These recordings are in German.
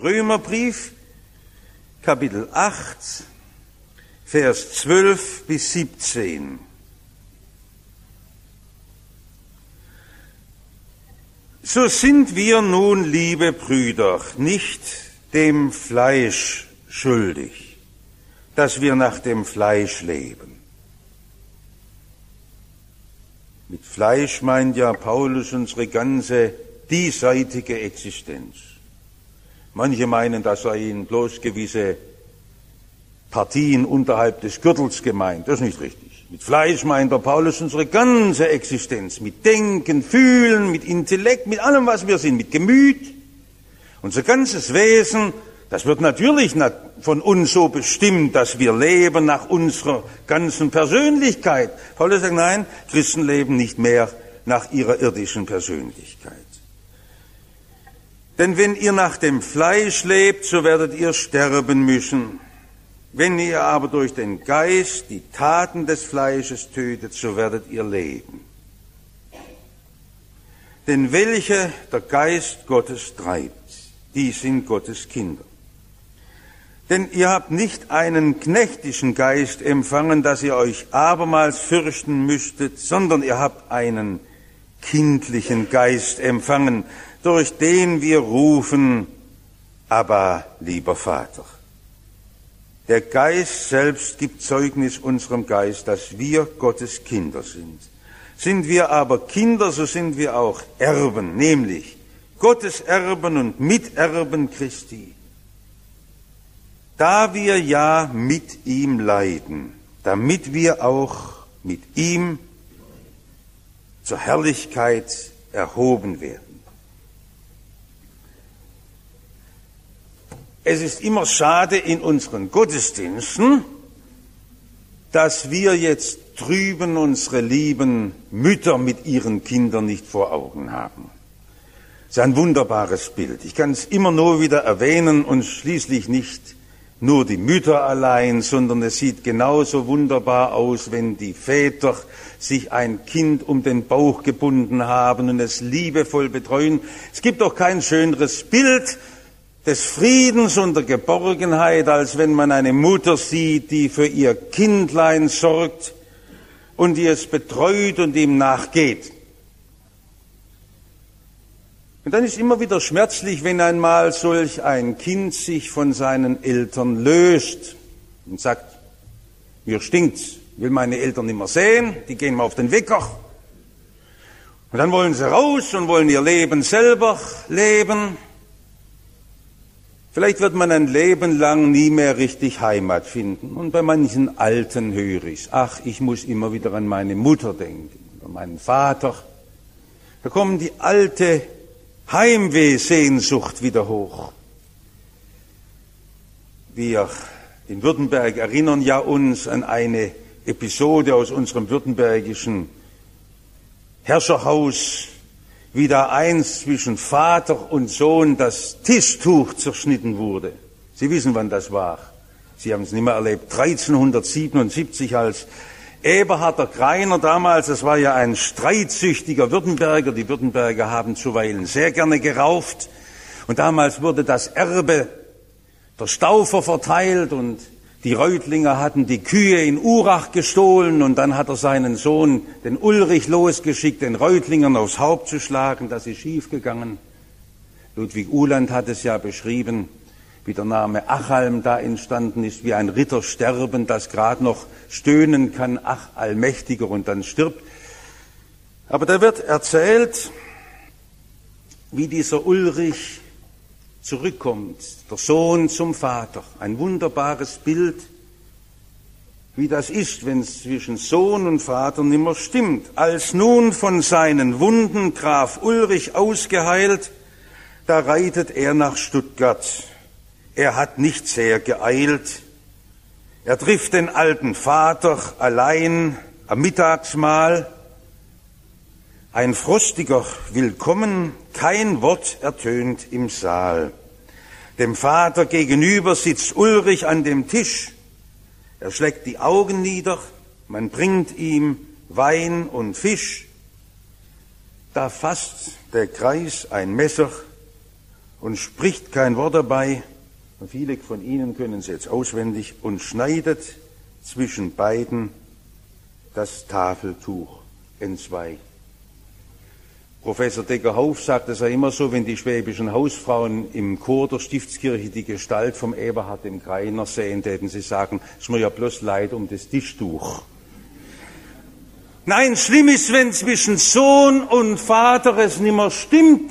Römerbrief, Kapitel 8, Vers 12 bis 17. So sind wir nun, liebe Brüder, nicht dem Fleisch schuldig, dass wir nach dem Fleisch leben. Mit Fleisch meint ja Paulus unsere ganze diesseitige Existenz. Manche meinen, das seien bloß gewisse Partien unterhalb des Gürtels gemeint. Das ist nicht richtig. Mit Fleisch meint der Paulus unsere ganze Existenz. Mit Denken, Fühlen, mit Intellekt, mit allem, was wir sind, mit Gemüt. Unser ganzes Wesen, das wird natürlich von uns so bestimmt, dass wir leben nach unserer ganzen Persönlichkeit. Paulus sagt, nein, Christen leben nicht mehr nach ihrer irdischen Persönlichkeit. Denn wenn ihr nach dem Fleisch lebt, so werdet ihr sterben müssen. Wenn ihr aber durch den Geist die Taten des Fleisches tötet, so werdet ihr leben. Denn welche der Geist Gottes treibt, die sind Gottes Kinder. Denn ihr habt nicht einen knechtischen Geist empfangen, dass ihr euch abermals fürchten müsstet, sondern ihr habt einen kindlichen Geist empfangen, durch den wir rufen, aber lieber Vater. Der Geist selbst gibt Zeugnis unserem Geist, dass wir Gottes Kinder sind. Sind wir aber Kinder, so sind wir auch Erben, nämlich Gottes Erben und Miterben Christi. Da wir ja mit ihm leiden, damit wir auch mit ihm zur Herrlichkeit erhoben werden. Es ist immer schade in unseren Gottesdiensten, dass wir jetzt drüben unsere lieben Mütter mit ihren Kindern nicht vor Augen haben. Das ist ein wunderbares Bild. Ich kann es immer nur wieder erwähnen und schließlich nicht nur die Mütter allein, sondern es sieht genauso wunderbar aus, wenn die Väter sich ein Kind um den Bauch gebunden haben und es liebevoll betreuen. Es gibt doch kein schöneres Bild des Friedens und der Geborgenheit, als wenn man eine Mutter sieht, die für ihr Kindlein sorgt und die es betreut und ihm nachgeht. Und dann ist immer wieder schmerzlich, wenn einmal solch ein Kind sich von seinen Eltern löst und sagt, mir stinkt's, will meine Eltern nicht mehr sehen, die gehen mal auf den Wecker. Und dann wollen sie raus und wollen ihr Leben selber leben. Vielleicht wird man ein Leben lang nie mehr richtig Heimat finden. Und bei manchen Alten höre ich, ach, ich muss immer wieder an meine Mutter denken, an meinen Vater. Da kommt die alte Heimwehsehnsucht wieder hoch. Wir in Württemberg erinnern ja uns an eine Episode aus unserem württembergischen Herrscherhaus wie da einst zwischen Vater und Sohn das Tischtuch zerschnitten wurde. Sie wissen, wann das war. Sie haben es nicht mehr erlebt. 1377 als Eberhard der Greiner damals, das war ja ein streitsüchtiger Württemberger. Die Württemberger haben zuweilen sehr gerne gerauft. Und damals wurde das Erbe der Staufer verteilt und die Reutlinger hatten die Kühe in Urach gestohlen und dann hat er seinen Sohn, den Ulrich, losgeschickt, den Reutlingern aufs Haupt zu schlagen. Das ist schiefgegangen. Ludwig Uhland hat es ja beschrieben, wie der Name Achalm da entstanden ist, wie ein Ritter sterben, das gerade noch stöhnen kann, ach Allmächtiger und dann stirbt. Aber da wird erzählt, wie dieser Ulrich zurückkommt, der Sohn zum Vater. Ein wunderbares Bild, wie das ist, wenn es zwischen Sohn und Vater nimmer stimmt. Als nun von seinen Wunden Graf Ulrich ausgeheilt, da reitet er nach Stuttgart. Er hat nicht sehr geeilt. Er trifft den alten Vater allein am Mittagsmahl. Ein frostiger Willkommen, kein Wort ertönt im Saal. Dem Vater gegenüber sitzt Ulrich an dem Tisch. Er schlägt die Augen nieder, man bringt ihm Wein und Fisch. Da fasst der Kreis ein Messer und spricht kein Wort dabei. Und viele von Ihnen können es jetzt auswendig und schneidet zwischen beiden das Tafeltuch entzwei. Professor Decker-Hauf sagt es ja immer so, wenn die schwäbischen Hausfrauen im Chor der Stiftskirche die Gestalt vom Eberhard dem Greiner sehen, täten sie sagen, es ist mir ja bloß leid um das Tischtuch. Nein, schlimm ist, wenn zwischen Sohn und Vater es nimmer stimmt.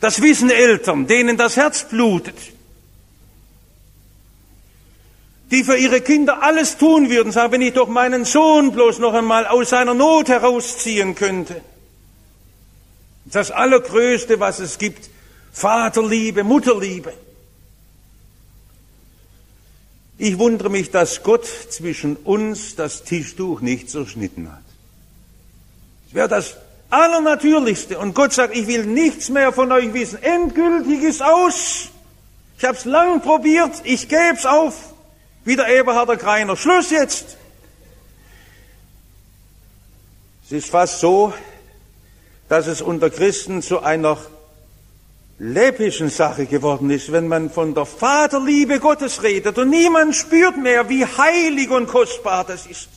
Das wissen Eltern, denen das Herz blutet. Die für ihre Kinder alles tun würden, sagen, wenn ich doch meinen Sohn bloß noch einmal aus seiner Not herausziehen könnte. Das Allergrößte, was es gibt, Vaterliebe, Mutterliebe. Ich wundere mich, dass Gott zwischen uns das Tischtuch nicht zerschnitten hat. Das wäre das Allernatürlichste. Und Gott sagt, ich will nichts mehr von euch wissen. Endgültig ist aus. Ich habe es lang probiert, ich gebe es auf. Wie der Eberharder Kreiner. Schluss jetzt. Es ist fast so, dass es unter Christen zu einer läppischen Sache geworden ist, wenn man von der Vaterliebe Gottes redet und niemand spürt mehr, wie heilig und kostbar das ist,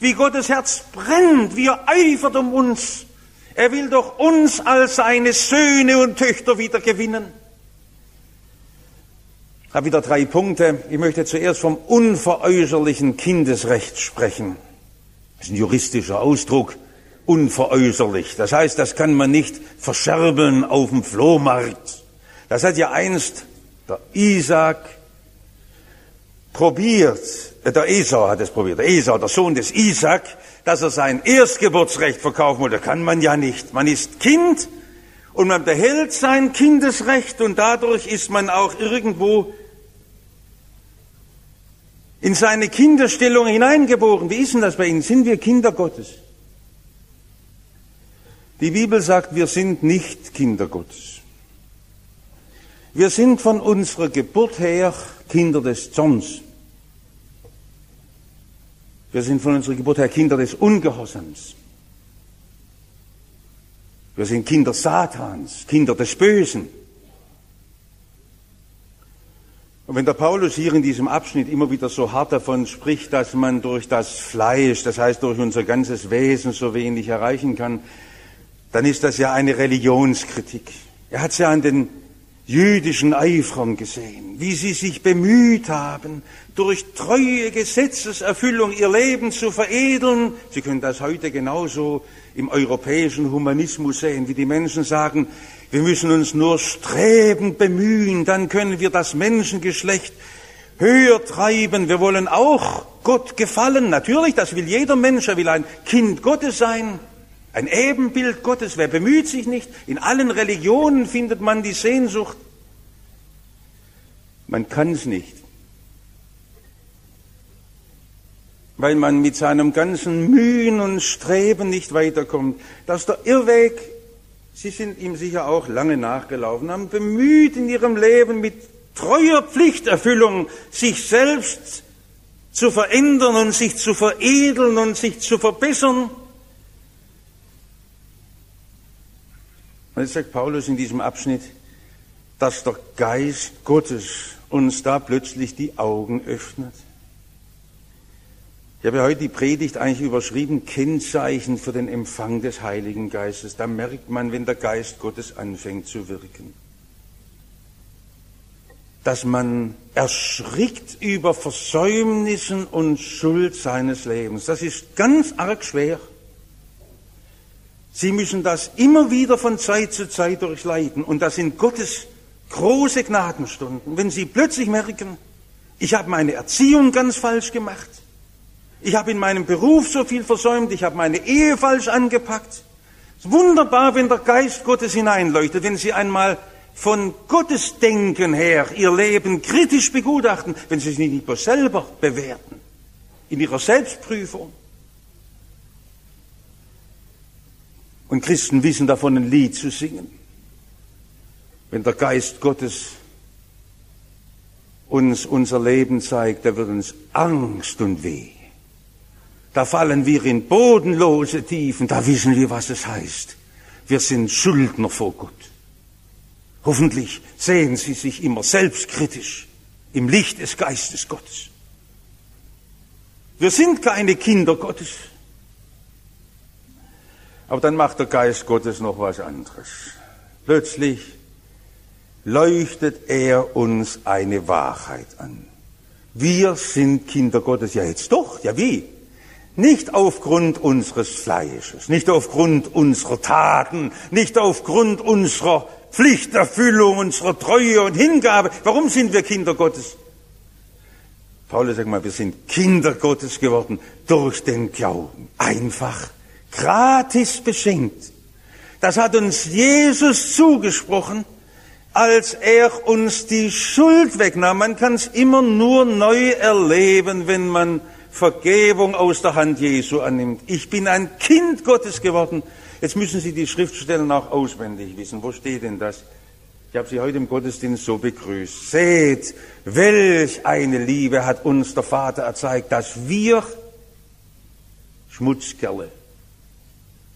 wie Gottes Herz brennt, wie er eifert um uns. Er will doch uns als seine Söhne und Töchter wieder gewinnen. Ich habe wieder drei Punkte. Ich möchte zuerst vom unveräußerlichen Kindesrecht sprechen. Das ist ein juristischer Ausdruck unveräußerlich. Das heißt, das kann man nicht verscherbeln auf dem Flohmarkt. Das hat ja einst der Isaac probiert, äh, der Esau hat es probiert, der Esau, der Sohn des Isaac, dass er sein Erstgeburtsrecht verkaufen wollte. Kann man ja nicht. Man ist Kind und man behält sein Kindesrecht und dadurch ist man auch irgendwo in seine Kinderstellung hineingeboren. Wie ist denn das bei Ihnen? Sind wir Kinder Gottes? Die Bibel sagt, wir sind nicht Kinder Gottes. Wir sind von unserer Geburt her Kinder des Zorns. Wir sind von unserer Geburt her Kinder des Ungehorsams. Wir sind Kinder Satans, Kinder des Bösen. Und wenn der Paulus hier in diesem Abschnitt immer wieder so hart davon spricht, dass man durch das Fleisch, das heißt durch unser ganzes Wesen so wenig erreichen kann, dann ist das ja eine Religionskritik. Er hat es ja an den jüdischen Eifern gesehen, wie sie sich bemüht haben, durch treue Gesetzeserfüllung ihr Leben zu veredeln. Sie können das heute genauso im europäischen Humanismus sehen, wie die Menschen sagen, wir müssen uns nur strebend bemühen, dann können wir das Menschengeschlecht höher treiben. Wir wollen auch Gott gefallen. Natürlich, das will jeder Mensch, er will ein Kind Gottes sein. Ein Ebenbild Gottes, wer bemüht sich nicht? In allen Religionen findet man die Sehnsucht. Man kann es nicht, weil man mit seinem ganzen Mühen und Streben nicht weiterkommt. Dass der Irrweg, Sie sind ihm sicher auch lange nachgelaufen, haben bemüht in ihrem Leben mit treuer Pflichterfüllung, sich selbst zu verändern und sich zu veredeln und sich zu verbessern. Und jetzt sagt Paulus in diesem Abschnitt, dass der Geist Gottes uns da plötzlich die Augen öffnet. Ich habe heute die Predigt eigentlich überschrieben, Kennzeichen für den Empfang des Heiligen Geistes. Da merkt man, wenn der Geist Gottes anfängt zu wirken. Dass man erschrickt über Versäumnissen und Schuld seines Lebens. Das ist ganz arg schwer. Sie müssen das immer wieder von Zeit zu Zeit durchleiden. Und das sind Gottes große Gnadenstunden. Wenn Sie plötzlich merken, ich habe meine Erziehung ganz falsch gemacht. Ich habe in meinem Beruf so viel versäumt. Ich habe meine Ehe falsch angepackt. Es ist wunderbar, wenn der Geist Gottes hineinleuchtet, wenn Sie einmal von Gottes Denken her Ihr Leben kritisch begutachten, wenn Sie sich nicht bloß selber bewerten, in Ihrer Selbstprüfung. Und Christen wissen davon, ein Lied zu singen. Wenn der Geist Gottes uns unser Leben zeigt, da wird uns Angst und Weh. Da fallen wir in bodenlose Tiefen, da wissen wir, was es heißt. Wir sind Schuldner vor Gott. Hoffentlich sehen Sie sich immer selbstkritisch im Licht des Geistes Gottes. Wir sind keine Kinder Gottes. Aber dann macht der Geist Gottes noch was anderes. Plötzlich leuchtet er uns eine Wahrheit an. Wir sind Kinder Gottes. Ja, jetzt doch. Ja, wie? Nicht aufgrund unseres Fleisches, nicht aufgrund unserer Taten, nicht aufgrund unserer Pflichterfüllung, unserer Treue und Hingabe. Warum sind wir Kinder Gottes? Paulus sagt mal, wir sind Kinder Gottes geworden durch den Glauben. Einfach, gratis beschenkt. Das hat uns Jesus zugesprochen, als er uns die Schuld wegnahm. Man kann es immer nur neu erleben, wenn man Vergebung aus der Hand Jesu annimmt. Ich bin ein Kind Gottes geworden. Jetzt müssen Sie die Schriftstellen auch auswendig wissen. Wo steht denn das? Ich habe Sie heute im Gottesdienst so begrüßt. Seht, welch eine Liebe hat uns der Vater erzeigt, dass wir Schmutzkerle,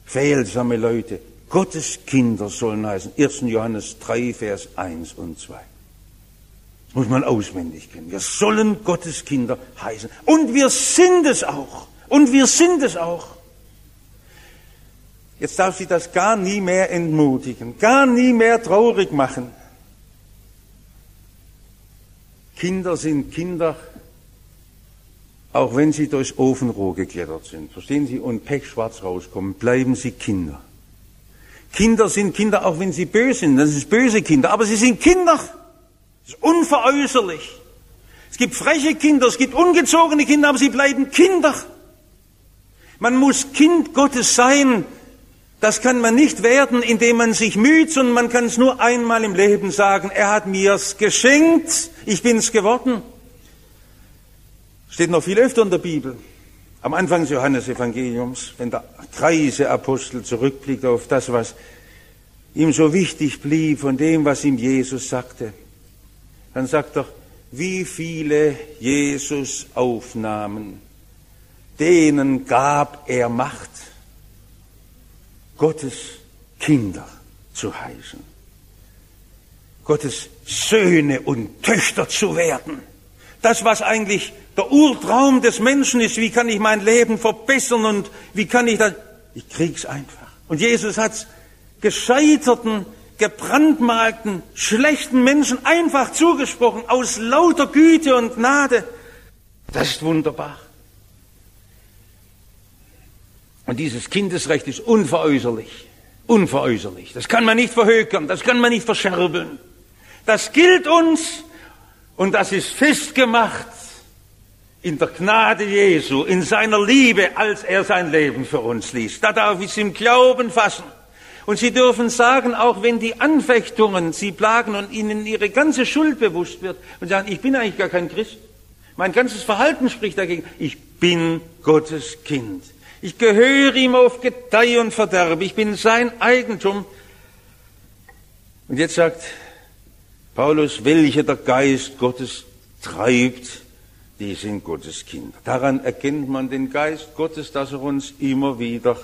fehlsame Leute, Gottes Kinder sollen heißen. 1. Johannes 3, Vers 1 und 2. Das muss man auswendig kennen. Wir sollen Gottes Kinder heißen. Und wir sind es auch. Und wir sind es auch. Jetzt darf sie das gar nie mehr entmutigen, gar nie mehr traurig machen. Kinder sind Kinder, auch wenn sie durchs Ofenrohr geklettert sind. Verstehen Sie? Und pechschwarz rauskommen, bleiben sie Kinder. Kinder sind Kinder, auch wenn sie böse sind. Das sind böse Kinder, aber sie sind Kinder. Das ist unveräußerlich. Es gibt freche Kinder, es gibt ungezogene Kinder, aber sie bleiben Kinder. Man muss Kind Gottes sein, das kann man nicht werden, indem man sich müht, sondern man kann es nur einmal im Leben sagen, er hat mir's geschenkt, ich bin's geworden. Steht noch viel öfter in der Bibel. Am Anfang des Johannesevangeliums, wenn der greise Apostel zurückblickt auf das, was ihm so wichtig blieb von dem, was ihm Jesus sagte, dann sagt er, wie viele Jesus aufnahmen, denen gab er Macht, Gottes Kinder zu heißen, Gottes Söhne und Töchter zu werden. Das, was eigentlich der Urtraum des Menschen ist, wie kann ich mein Leben verbessern und wie kann ich das, ich krieg's einfach. Und Jesus hat's gescheiterten, gebrandmarkten, schlechten Menschen einfach zugesprochen, aus lauter Güte und Gnade. Das ist wunderbar. Und dieses Kindesrecht ist unveräußerlich. Unveräußerlich. Das kann man nicht verhökern, das kann man nicht verscherbeln. Das gilt uns und das ist festgemacht in der Gnade Jesu, in seiner Liebe, als er sein Leben für uns ließ. Da darf ich es im Glauben fassen. Und Sie dürfen sagen, auch wenn die Anfechtungen Sie plagen und Ihnen Ihre ganze Schuld bewusst wird und sagen, ich bin eigentlich gar kein Christ. Mein ganzes Verhalten spricht dagegen. Ich bin Gottes Kind. Ich gehöre ihm auf Gedeih und Verderb. Ich bin sein Eigentum. Und jetzt sagt Paulus, welche der Geist Gottes treibt, die sind Gottes Kinder. Daran erkennt man den Geist Gottes, dass er uns immer wieder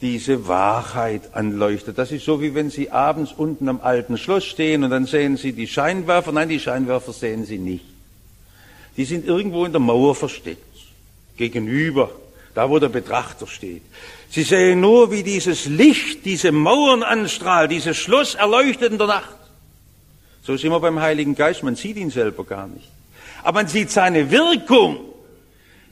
diese Wahrheit anleuchtet. Das ist so, wie wenn Sie abends unten am alten Schloss stehen und dann sehen Sie die Scheinwerfer. Nein, die Scheinwerfer sehen Sie nicht. Die sind irgendwo in der Mauer versteckt gegenüber, da wo der Betrachter steht. Sie sehen nur, wie dieses Licht, diese Mauern anstrahlt, dieses Schloss erleuchtet in der Nacht. So ist immer beim Heiligen Geist, man sieht ihn selber gar nicht. Aber man sieht seine Wirkung,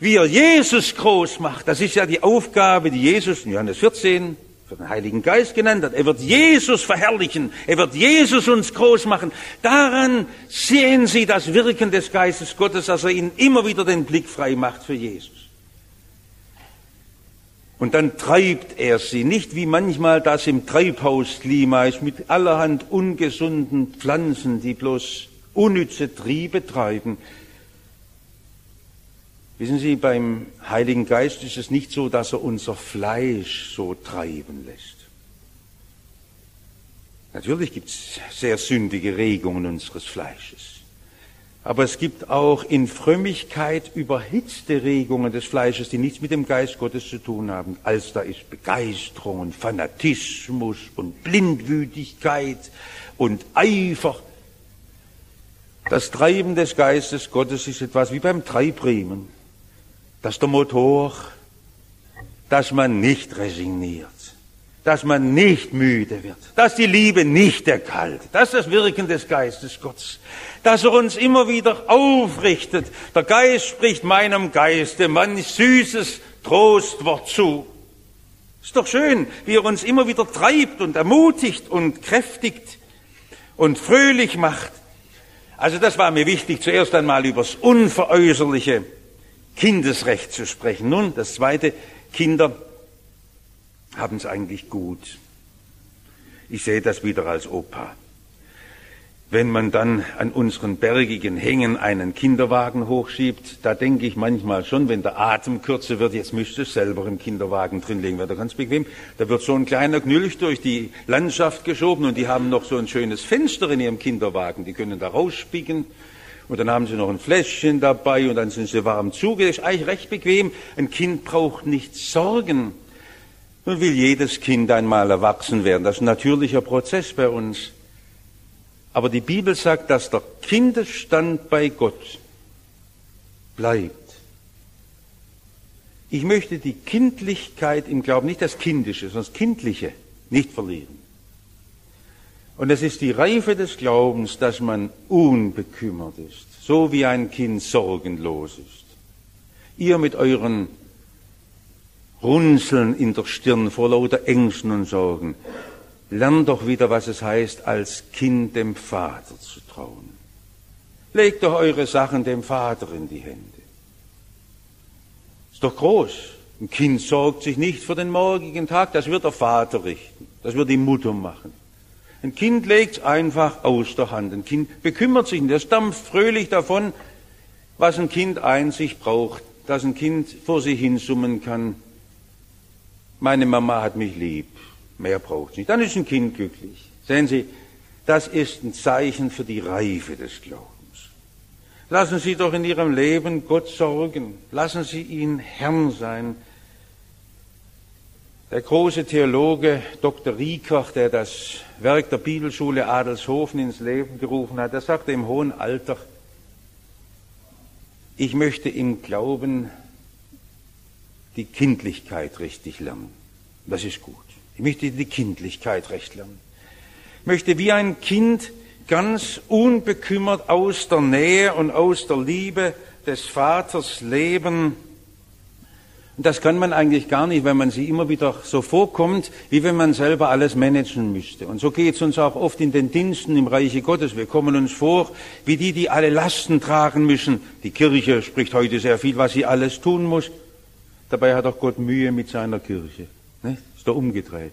wie er Jesus groß macht. Das ist ja die Aufgabe, die Jesus in Johannes 14 für den Heiligen Geist genannt hat. Er wird Jesus verherrlichen. Er wird Jesus uns groß machen. Daran sehen Sie das Wirken des Geistes Gottes, dass er ihnen immer wieder den Blick frei macht für Jesus. Und dann treibt er sie nicht wie manchmal das im Treibhausklima ist mit allerhand ungesunden Pflanzen, die bloß unnütze Triebe treiben. Wissen Sie, beim Heiligen Geist ist es nicht so, dass er unser Fleisch so treiben lässt. Natürlich gibt es sehr sündige Regungen unseres Fleisches. Aber es gibt auch in Frömmigkeit überhitzte Regungen des Fleisches, die nichts mit dem Geist Gottes zu tun haben. Als da ist Begeisterung und Fanatismus und Blindwütigkeit und Eifer. Das Treiben des Geistes Gottes ist etwas wie beim Treibriemen, dass der Motor, dass man nicht resigniert dass man nicht müde wird, dass die Liebe nicht erkaltet. Das ist das Wirken des Geistes Gottes, dass er uns immer wieder aufrichtet. Der Geist spricht meinem Geiste manch süßes Trostwort zu. Ist doch schön, wie er uns immer wieder treibt und ermutigt und kräftigt und fröhlich macht. Also das war mir wichtig, zuerst einmal über das unveräußerliche Kindesrecht zu sprechen. Nun, das zweite, Kinder haben es eigentlich gut. Ich sehe das wieder als Opa. Wenn man dann an unseren bergigen Hängen einen Kinderwagen hochschiebt, da denke ich manchmal schon, wenn der Atem kürzer wird, jetzt müsste es selber im Kinderwagen drinlegen, wäre ganz bequem. Da wird so ein kleiner Knülch durch die Landschaft geschoben und die haben noch so ein schönes Fenster in ihrem Kinderwagen. Die können da rausspicken und dann haben sie noch ein Fläschchen dabei und dann sind sie warm zuge. Das ist eigentlich recht bequem. Ein Kind braucht nicht Sorgen. Nun will jedes Kind einmal erwachsen werden. Das ist ein natürlicher Prozess bei uns. Aber die Bibel sagt, dass der Kindesstand bei Gott bleibt. Ich möchte die Kindlichkeit im Glauben, nicht das Kindische, sondern das Kindliche, nicht verlieren. Und es ist die Reife des Glaubens, dass man unbekümmert ist, so wie ein Kind sorgenlos ist. Ihr mit euren Runzeln in der Stirn vor lauter Ängsten und Sorgen. Lern doch wieder, was es heißt, als Kind dem Vater zu trauen. Legt doch eure Sachen dem Vater in die Hände. Ist doch groß. Ein Kind sorgt sich nicht für den morgigen Tag, das wird der Vater richten, das wird die Mutter machen. Ein Kind legt einfach aus der Hand. Ein Kind bekümmert sich nicht, das dampft fröhlich davon, was ein Kind einzig braucht, dass ein Kind vor sich hin summen kann, meine Mama hat mich lieb, mehr braucht nicht. Dann ist ein Kind glücklich. Sehen Sie, das ist ein Zeichen für die Reife des Glaubens. Lassen Sie doch in Ihrem Leben Gott sorgen. Lassen Sie ihn Herrn sein. Der große Theologe Dr. Riekach, der das Werk der Bibelschule Adelshofen ins Leben gerufen hat, der sagte im hohen Alter, ich möchte im Glauben die Kindlichkeit richtig lernen. Das ist gut. Ich möchte die Kindlichkeit recht lernen. Ich möchte wie ein Kind ganz unbekümmert aus der Nähe und aus der Liebe des Vaters leben. Und das kann man eigentlich gar nicht, wenn man sie immer wieder so vorkommt, wie wenn man selber alles managen müsste. Und so geht es uns auch oft in den Diensten im Reiche Gottes. Wir kommen uns vor, wie die, die alle Lasten tragen müssen. Die Kirche spricht heute sehr viel, was sie alles tun muss. Dabei hat auch Gott Mühe mit seiner Kirche. Nicht? Ist doch umgedreht.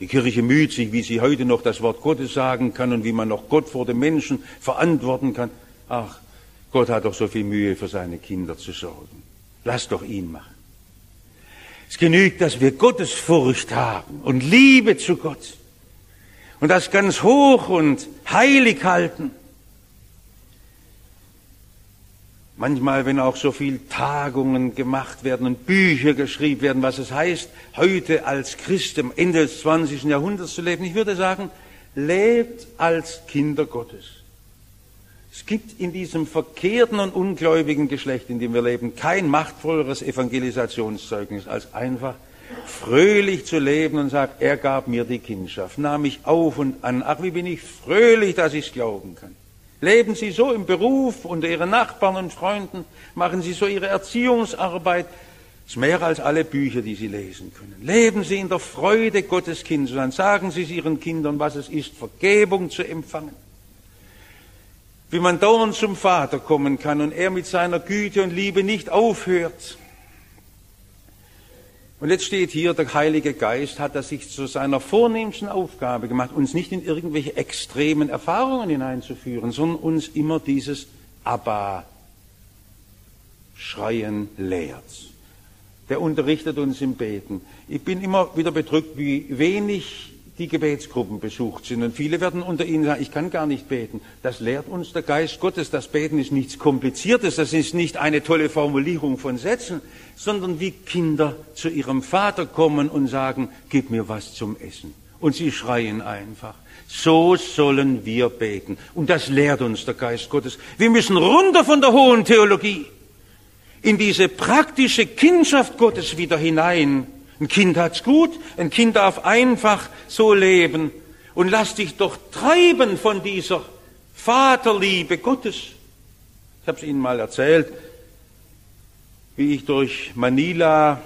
Die Kirche müht sich, wie sie heute noch das Wort Gottes sagen kann und wie man noch Gott vor den Menschen verantworten kann. Ach, Gott hat doch so viel Mühe für seine Kinder zu sorgen. Lass doch ihn machen. Es genügt, dass wir Gottesfurcht haben und Liebe zu Gott und das ganz hoch und heilig halten. Manchmal, wenn auch so viel Tagungen gemacht werden und Bücher geschrieben werden, was es heißt, heute als Christ am Ende des 20. Jahrhunderts zu leben. Ich würde sagen, lebt als Kinder Gottes. Es gibt in diesem verkehrten und ungläubigen Geschlecht, in dem wir leben, kein machtvolleres Evangelisationszeugnis als einfach fröhlich zu leben und sagen, er gab mir die Kindschaft, nahm mich auf und an. Ach, wie bin ich fröhlich, dass ich es glauben kann. Leben Sie so im Beruf unter Ihren Nachbarn und Freunden, machen Sie so Ihre Erziehungsarbeit. Das ist mehr als alle Bücher, die Sie lesen können. Leben Sie in der Freude Gottes Kind zu sein. Sagen Sie Ihren Kindern, was es ist, Vergebung zu empfangen. Wie man dauernd zum Vater kommen kann und er mit seiner Güte und Liebe nicht aufhört. Und jetzt steht hier, der Heilige Geist hat das sich zu seiner vornehmsten Aufgabe gemacht, uns nicht in irgendwelche extremen Erfahrungen hineinzuführen, sondern uns immer dieses Abba schreien lehrt. Der unterrichtet uns im Beten. Ich bin immer wieder bedrückt, wie wenig die Gebetsgruppen besucht sind. Und viele werden unter ihnen sagen, ich kann gar nicht beten. Das lehrt uns der Geist Gottes. Das Beten ist nichts Kompliziertes. Das ist nicht eine tolle Formulierung von Sätzen, sondern wie Kinder zu ihrem Vater kommen und sagen, gib mir was zum Essen. Und sie schreien einfach. So sollen wir beten. Und das lehrt uns der Geist Gottes. Wir müssen runter von der hohen Theologie in diese praktische Kindschaft Gottes wieder hinein. Ein Kind hat's gut, ein Kind darf einfach so leben. Und lass dich doch treiben von dieser Vaterliebe Gottes. Ich habe es Ihnen mal erzählt, wie ich durch Manila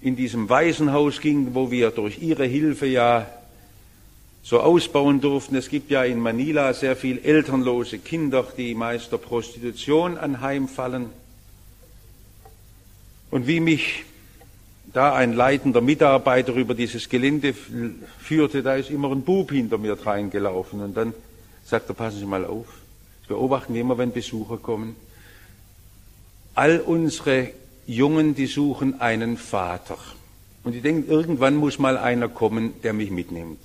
in diesem Waisenhaus ging, wo wir durch Ihre Hilfe ja so ausbauen durften. Es gibt ja in Manila sehr viel elternlose Kinder, die meist der Prostitution anheimfallen. Und wie mich da ein leitender Mitarbeiter über dieses Gelände führte, da ist immer ein Bub hinter mir reingelaufen. Und dann sagt er, passen Sie mal auf. Das beobachten wir immer, wenn Besucher kommen. All unsere Jungen, die suchen einen Vater. Und die denken, irgendwann muss mal einer kommen, der mich mitnimmt.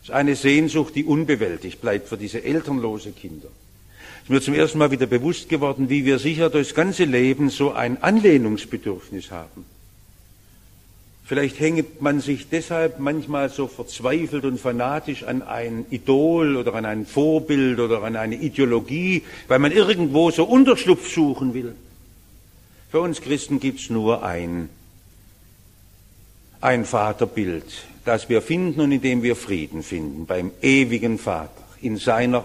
Das ist eine Sehnsucht, die unbewältigt bleibt für diese elternlose Kinder. Es ist mir zum ersten Mal wieder bewusst geworden, wie wir sicher durchs ganze Leben so ein Anlehnungsbedürfnis haben. Vielleicht hängt man sich deshalb manchmal so verzweifelt und fanatisch an ein Idol oder an ein Vorbild oder an eine Ideologie, weil man irgendwo so Unterschlupf suchen will. Für uns Christen gibt es nur ein, ein Vaterbild, das wir finden und in dem wir Frieden finden, beim ewigen Vater, in seiner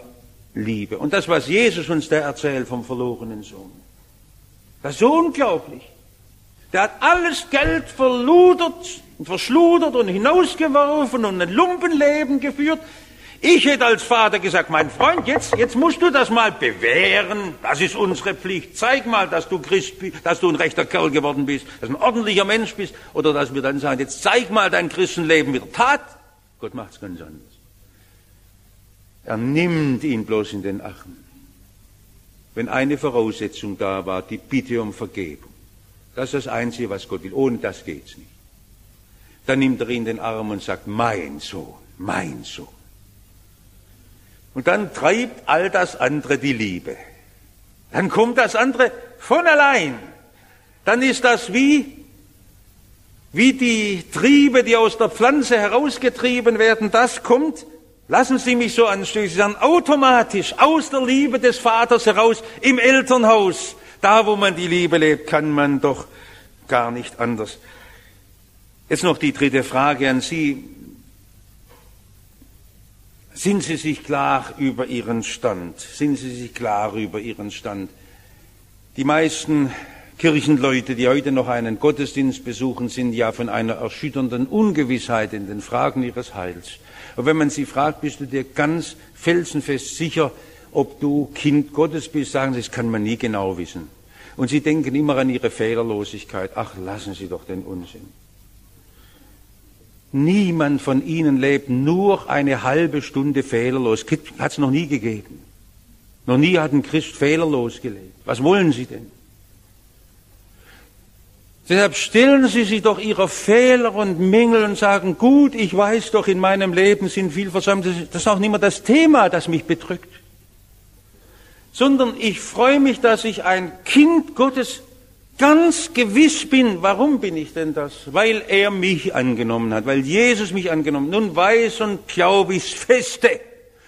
Liebe. Und das, was Jesus uns da erzählt vom verlorenen Sohn, das ist so unglaublich. Der hat alles Geld verludert und verschludert und hinausgeworfen und ein Lumpenleben geführt. Ich hätte als Vater gesagt, mein Freund, jetzt, jetzt musst du das mal bewähren. Das ist unsere Pflicht. Zeig mal, dass du Christ bist, dass du ein rechter Kerl geworden bist, dass du ein ordentlicher Mensch bist. Oder dass wir dann sagen, jetzt zeig mal dein Christenleben wieder Tat. Gott macht's ganz anders. Er nimmt ihn bloß in den Achen. Wenn eine Voraussetzung da war, die Bitte um Vergebung. Das ist das Einzige, was Gott will. Ohne das geht's nicht. Dann nimmt er ihn in den Arm und sagt, mein Sohn, mein Sohn. Und dann treibt all das andere die Liebe. Dann kommt das andere von allein. Dann ist das wie, wie die Triebe, die aus der Pflanze herausgetrieben werden. Das kommt Lassen Sie mich so anstößen, Sie sagen automatisch aus der Liebe des Vaters heraus im Elternhaus. Da, wo man die Liebe lebt, kann man doch gar nicht anders. Jetzt noch die dritte Frage an Sie. Sind Sie sich klar über Ihren Stand? Sind Sie sich klar über Ihren Stand? Die meisten Kirchenleute, die heute noch einen Gottesdienst besuchen, sind ja von einer erschütternden Ungewissheit in den Fragen ihres Heils. Und wenn man sie fragt, bist du dir ganz felsenfest sicher, ob du Kind Gottes bist, sagen sie, das kann man nie genau wissen. Und sie denken immer an ihre Fehlerlosigkeit. Ach, lassen Sie doch den Unsinn. Niemand von ihnen lebt nur eine halbe Stunde fehlerlos. Hat es noch nie gegeben. Noch nie hat ein Christ fehlerlos gelebt. Was wollen Sie denn? Deshalb stellen Sie sich doch Ihre Fehler und Mängel und sagen, gut, ich weiß doch, in meinem Leben sind viel versäumt. Das ist auch nicht mehr das Thema, das mich bedrückt. Sondern ich freue mich, dass ich ein Kind Gottes ganz gewiss bin. Warum bin ich denn das? Weil er mich angenommen hat, weil Jesus mich angenommen hat. Nun weiß und glaube ich's feste.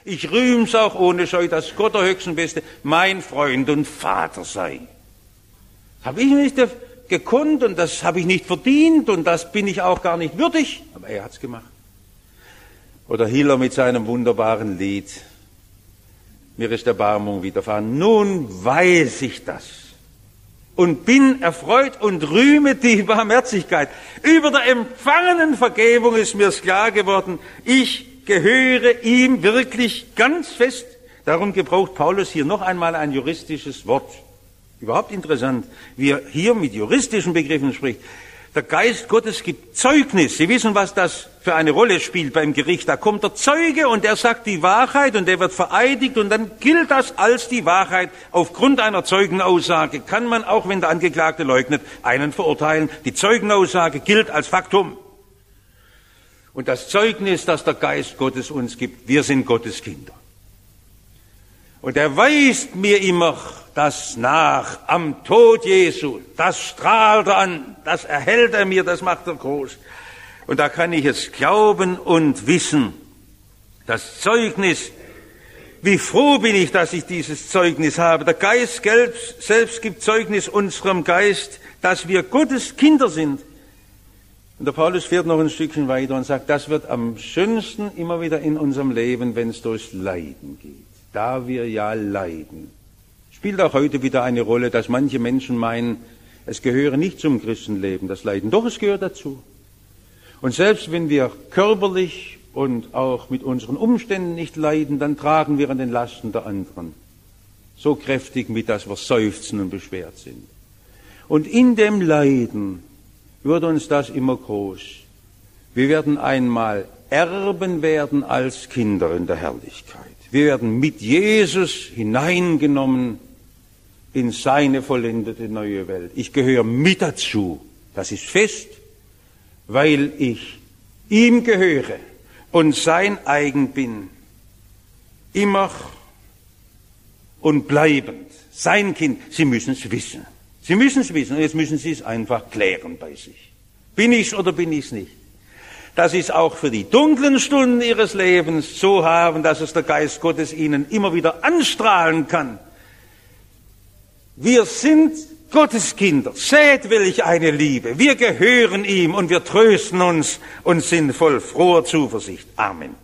Ich rühm's auch ohne Scheu, dass Gott der höchsten Beste mein Freund und Vater sei. Habe ich nicht gekonnt und das habe ich nicht verdient und das bin ich auch gar nicht würdig, aber er hat's gemacht. Oder Hiller mit seinem wunderbaren Lied, mir ist Erbarmung widerfahren. Nun weiß ich das und bin erfreut und rühme die Barmherzigkeit. Über der empfangenen Vergebung ist mir klar geworden, ich gehöre ihm wirklich ganz fest. Darum gebraucht Paulus hier noch einmal ein juristisches Wort. Überhaupt interessant, wie er hier mit juristischen Begriffen spricht. Der Geist Gottes gibt Zeugnis. Sie wissen, was das für eine Rolle spielt beim Gericht. Da kommt der Zeuge und er sagt die Wahrheit und er wird vereidigt und dann gilt das als die Wahrheit. Aufgrund einer Zeugenaussage kann man, auch wenn der Angeklagte leugnet, einen verurteilen. Die Zeugenaussage gilt als Faktum. Und das Zeugnis, das der Geist Gottes uns gibt, wir sind Gottes Kinder. Und er weist mir immer das nach am Tod Jesu. Das strahlt er an, das erhält er mir, das macht er groß. Und da kann ich es glauben und wissen. Das Zeugnis, wie froh bin ich, dass ich dieses Zeugnis habe. Der Geist selbst gibt Zeugnis unserem Geist, dass wir Gottes Kinder sind. Und der Paulus fährt noch ein Stückchen weiter und sagt, das wird am schönsten immer wieder in unserem Leben, wenn es durchs Leiden geht. Da wir ja leiden. Spielt auch heute wieder eine Rolle, dass manche Menschen meinen, es gehöre nicht zum Christenleben, das Leiden. Doch, es gehört dazu. Und selbst wenn wir körperlich und auch mit unseren Umständen nicht leiden, dann tragen wir an den Lasten der anderen. So kräftig mit, dass wir seufzen und beschwert sind. Und in dem Leiden wird uns das immer groß. Wir werden einmal Erben werden als Kinder in der Herrlichkeit. Wir werden mit Jesus hineingenommen in seine vollendete neue Welt. Ich gehöre mit dazu. Das ist fest, weil ich ihm gehöre und sein eigen bin. Immer und bleibend. Sein Kind. Sie müssen es wissen. Sie müssen es wissen und jetzt müssen Sie es einfach klären bei sich. Bin ich's oder bin ich's nicht? Dass Sie es auch für die dunklen Stunden Ihres Lebens so haben, dass es der Geist Gottes Ihnen immer wieder anstrahlen kann. Wir sind Gottes Kinder. Seht welch eine Liebe. Wir gehören ihm und wir trösten uns und sind voll froher Zuversicht. Amen.